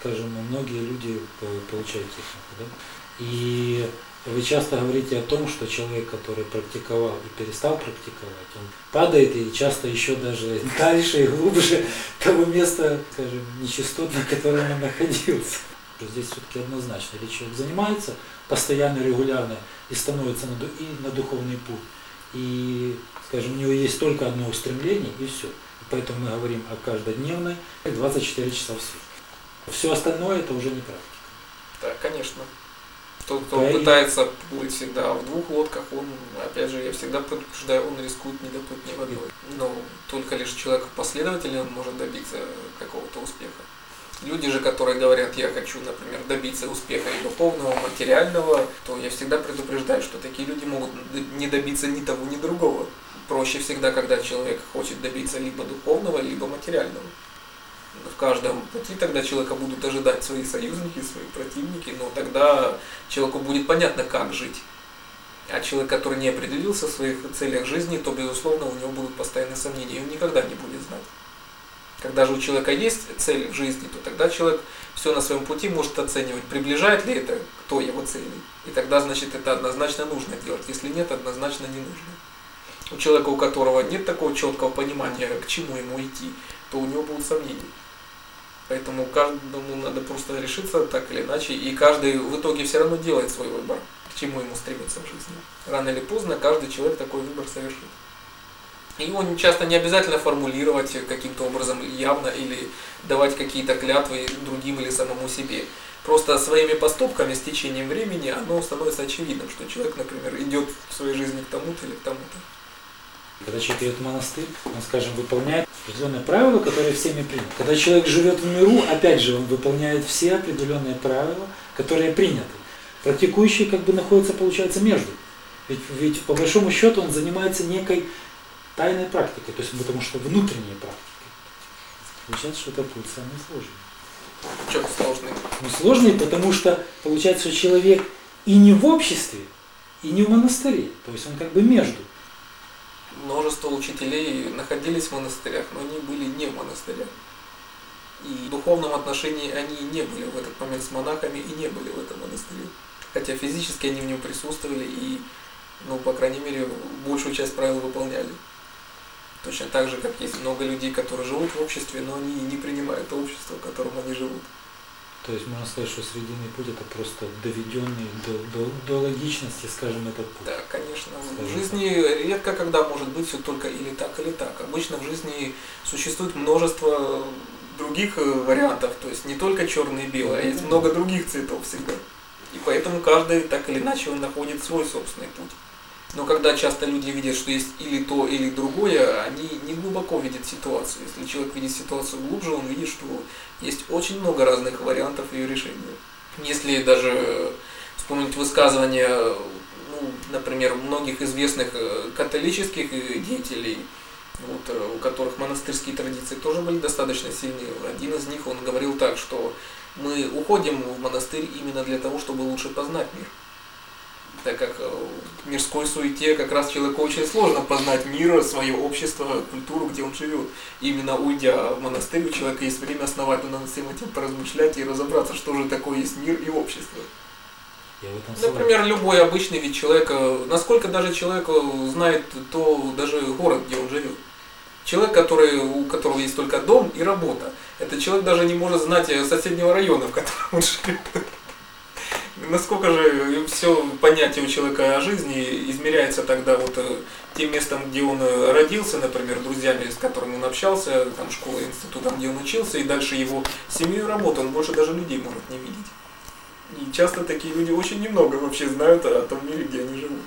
скажем, многие люди получают технику, да? И вы часто говорите о том, что человек, который практиковал и перестал практиковать, он падает и часто еще даже дальше и глубже того места, скажем, нечистот, на котором он находился. Здесь все-таки однозначно. Или человек занимается постоянно, регулярно и становится на, и на духовный путь. И, скажем, у него есть только одно устремление и все. Поэтому мы говорим о каждодневной 24 часа в сутки. Все остальное это уже не практика. Да, конечно. Тот, кто да, пытается плыть всегда в двух лодках, он, опять же, я всегда предупреждаю, он рискует не доплыть ни в одной. Но только лишь человек последовательный он может добиться какого-то успеха. Люди же, которые говорят, я хочу, например, добиться успеха и духовного, материального, то я всегда предупреждаю, что такие люди могут не добиться ни того, ни другого. Проще всегда, когда человек хочет добиться либо духовного, либо материального. В каждом пути тогда человека будут ожидать свои союзники, свои противники, но тогда человеку будет понятно, как жить. А человек, который не определился в своих целях жизни, то, безусловно, у него будут постоянные сомнения, и он никогда не будет знать. Когда же у человека есть цель в жизни, то тогда человек все на своем пути может оценивать, приближает ли это к той его цели. И тогда, значит, это однозначно нужно делать. Если нет, однозначно не нужно. У человека, у которого нет такого четкого понимания, к чему ему идти, то у него будут сомнения. Поэтому каждому надо просто решиться так или иначе, и каждый в итоге все равно делает свой выбор, к чему ему стремиться в жизни. Рано или поздно каждый человек такой выбор совершит. Его часто не обязательно формулировать каким-то образом явно или давать какие-то клятвы другим или самому себе. Просто своими поступками с течением времени оно становится очевидным, что человек, например, идет в своей жизни к тому-то или к тому-то. Когда человек идет в монастырь, он, скажем, выполняет определенные правила, которые всеми приняты. Когда человек живет в миру, опять же, он выполняет все определенные правила, которые приняты. Практикующий как бы находится, получается, между. Ведь, ведь по большому счету он занимается некой тайной практикой, то есть потому что внутренней практикой. Получается, что это путь самый сложный. Чем сложный? Ну сложный, потому что получается, что человек и не в обществе, и не в монастыре. То есть он как бы между множество учителей находились в монастырях, но они были не в монастырях. И в духовном отношении они не были в этот момент с монахами и не были в этом монастыре. Хотя физически они в нем присутствовали и, ну, по крайней мере, большую часть правил выполняли. Точно так же, как есть много людей, которые живут в обществе, но они не принимают общество, в котором они живут. То есть можно сказать, что срединный путь это просто доведенный до, до, до логичности, скажем, этот путь. Да, конечно. Скажем в жизни так. редко когда может быть все только или так, или так. Обычно в жизни существует множество других э, вариантов, то есть не только черный и белый, а есть много других цветов всегда. И поэтому каждый так или иначе он находит свой собственный путь. Но когда часто люди видят, что есть или то, или другое, они не глубоко видят ситуацию. Если человек видит ситуацию глубже, он видит, что есть очень много разных вариантов ее решения. Если даже вспомнить высказывания, ну, например, многих известных э, католических деятелей, вот, э, у которых монастырские традиции тоже были достаточно сильные. Один из них, он говорил так, что мы уходим в монастырь именно для того, чтобы лучше познать мир так как э, в мирской суете как раз человеку очень сложно познать мир, свое общество, культуру, где он живет. И именно уйдя в монастырь, у человека есть время основательно над всем этим поразмышлять и разобраться, что же такое есть мир и общество. Например, любой обычный вид человека, насколько даже человек знает то даже город, где он живет. Человек, который, у которого есть только дом и работа, этот человек даже не может знать соседнего района, в котором он живет насколько же все понятие у человека о жизни измеряется тогда вот э, тем местом, где он э, родился, например, друзьями, с которыми он общался, там школа, институтом, где он учился, и дальше его семью и работу, он больше даже людей может не видеть. И часто такие люди очень немного вообще знают о том мире, где они живут.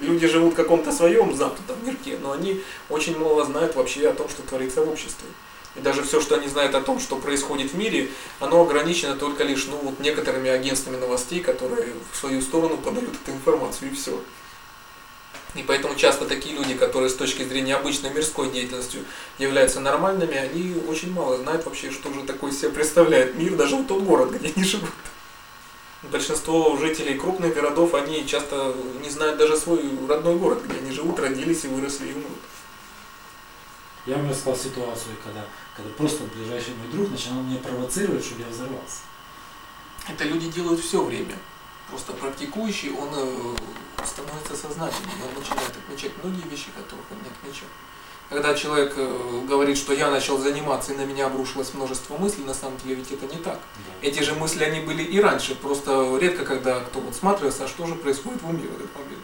Люди живут в каком-то своем западном мирке, но они очень мало знают вообще о том, что творится в обществе. И даже все, что они знают о том, что происходит в мире, оно ограничено только лишь ну, вот некоторыми агентствами новостей, которые в свою сторону подают эту информацию, и все. И поэтому часто такие люди, которые с точки зрения обычной мирской деятельностью являются нормальными, они очень мало знают вообще, что же такое себе представляет мир, даже вот тот город, где они живут. Большинство жителей крупных городов, они часто не знают даже свой родной город, где они живут, родились и выросли и умрут. Я вам рассказал ситуацию, когда, когда просто ближайший мой друг начинал меня провоцировать, чтобы я взорвался. Это люди делают все время. Просто практикующий, он э, становится сознательным, он начинает отмечать многие вещи, которых он не отмечал. Когда человек э, говорит, что я начал заниматься и на меня обрушилось множество мыслей, на самом деле ведь это не так. Да. Эти же мысли, они были и раньше, просто редко, когда кто вот смотрится, а что же происходит в уме в этот момент.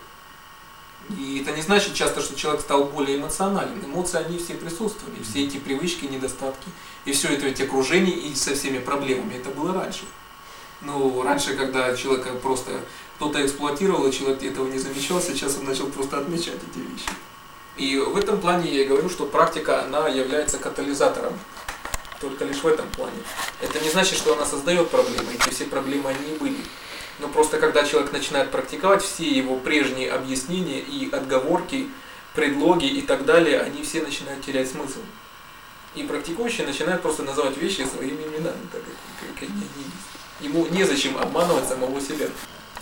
И это не значит часто, что человек стал более эмоциональным. Эмоции, они все присутствовали, все эти привычки, недостатки, и все это ведь окружение и со всеми проблемами, это было раньше. Ну, раньше, когда человека просто кто-то эксплуатировал, и человек этого не замечал, сейчас он начал просто отмечать эти вещи. И в этом плане я говорю, что практика, она является катализатором. Только лишь в этом плане. Это не значит, что она создает проблемы, эти все проблемы они и были. Но просто когда человек начинает практиковать, все его прежние объяснения и отговорки, предлоги и так далее, они все начинают терять смысл. И практикующий начинает просто называть вещи своими именами, так как, как они есть. Ему незачем обманывать самого себя.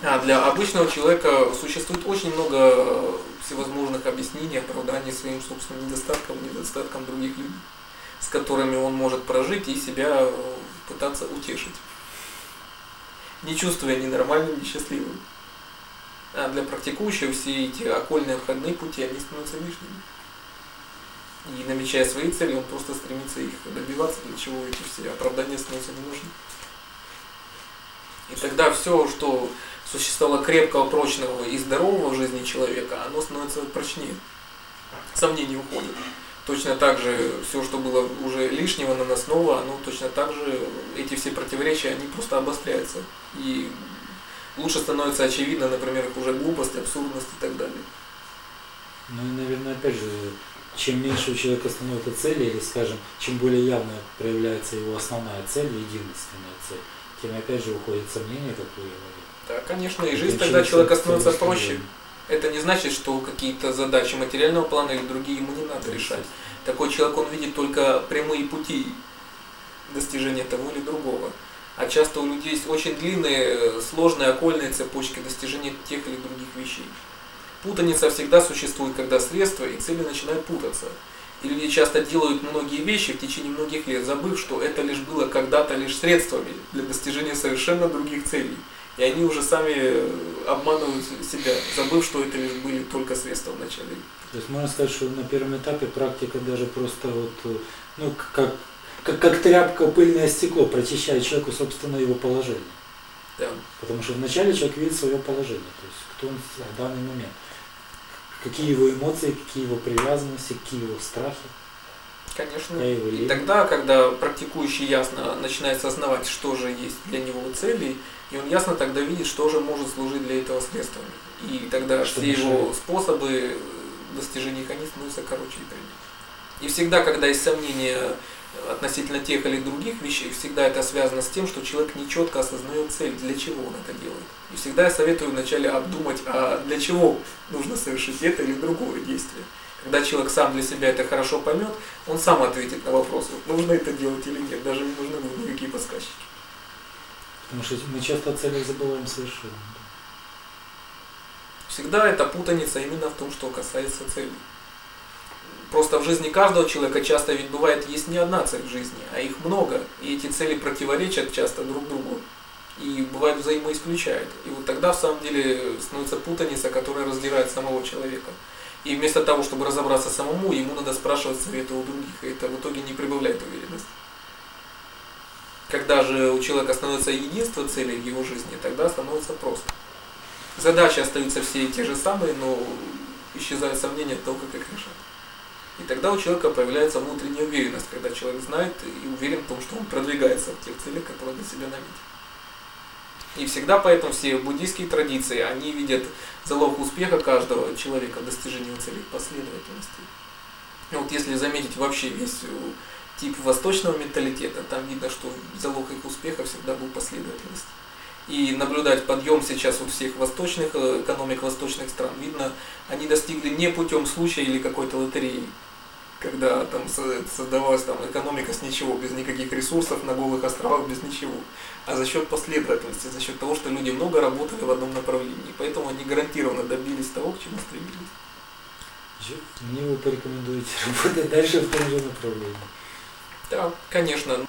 А для обычного человека существует очень много всевозможных объяснений, оправданий своим собственным недостаткам, недостаткам других людей, с которыми он может прожить и себя пытаться утешить не чувствуя ни нормальным, ни счастливым. А для практикующего все эти окольные обходные пути, они становятся лишними. И намечая свои цели, он просто стремится их добиваться, для чего эти все оправдания становятся не нужны. И тогда все, что существовало крепкого, прочного и здорового в жизни человека, оно становится прочнее. Сомнения уходят. Точно так же все, что было уже лишнего, наносного, оно точно так же, эти все противоречия, они просто обостряются. И лучше становится очевидно, например, их уже глупость, абсурдность и так далее. Ну и, наверное, опять же, чем меньше у человека становится цели, или, скажем, чем более явно проявляется его основная цель, единственная цель, тем опять же уходит сомнение, как вы говорите. Да, конечно, и жизнь тогда человека становится проще. Это не значит, что какие-то задачи материального плана или другие ему не надо решать. Такой человек, он видит только прямые пути достижения того или другого. А часто у людей есть очень длинные, сложные окольные цепочки достижения тех или других вещей. Путаница всегда существует, когда средства и цели начинают путаться. И люди часто делают многие вещи в течение многих лет, забыв, что это лишь было когда-то лишь средствами для достижения совершенно других целей. И они уже сами э, обманывают себя, забыв, что это лишь были только средства в начале. То есть можно сказать, что на первом этапе практика даже просто вот, э, ну, как, как, как тряпка пыльное стекло прочищает человеку, собственно, его положение. Да. Потому что вначале человек видит свое положение, то есть кто он в данный момент. Какие его эмоции, какие его привязанности, какие его страхи. Конечно. И тогда, когда практикующий ясно начинает осознавать, что же есть для него цели, и он ясно тогда видит, что же может служить для этого средствами. И тогда что все мешает? его способы достижения их, они становятся короче и. И всегда, когда есть сомнения относительно тех или других вещей, всегда это связано с тем, что человек нечетко осознает цель, для чего он это делает. И всегда я советую вначале обдумать, а для чего нужно совершить это или другое действие. Когда человек сам для себя это хорошо поймет, он сам ответит на вопрос, нужно это делать или нет, даже не нужны никакие подсказчики. Потому что мы часто о целях забываем совершенно. Всегда эта путаница именно в том, что касается целей. Просто в жизни каждого человека часто ведь бывает есть не одна цель в жизни, а их много. И эти цели противоречат часто друг другу. И бывает взаимоисключают. И вот тогда в самом деле становится путаница, которая раздирает самого человека. И вместо того, чтобы разобраться самому, ему надо спрашивать советы у других, и это в итоге не прибавляет уверенности. Когда же у человека становится единство целей в его жизни, тогда становится просто. Задачи остаются все те же самые, но исчезают сомнения от того, как их решать. И тогда у человека появляется внутренняя уверенность, когда человек знает и уверен в том, что он продвигается в тех целях, которые для себя наметил. И всегда поэтому все буддийские традиции, они видят залог успеха каждого человека в достижении целей последовательности. И вот если заметить вообще весь тип восточного менталитета, там видно, что залог их успеха всегда был последовательность. И наблюдать подъем сейчас у всех восточных э, экономик восточных стран, видно, они достигли не путем случая или какой-то лотереи, когда там создавалась там экономика с ничего, без никаких ресурсов, на голых островах, без ничего, а за счет последовательности, за счет того, что люди много работали в одном направлении, поэтому они гарантированно добились того, к чему стремились. Мне вы порекомендуете работать дальше в том же направлении. Да, конечно.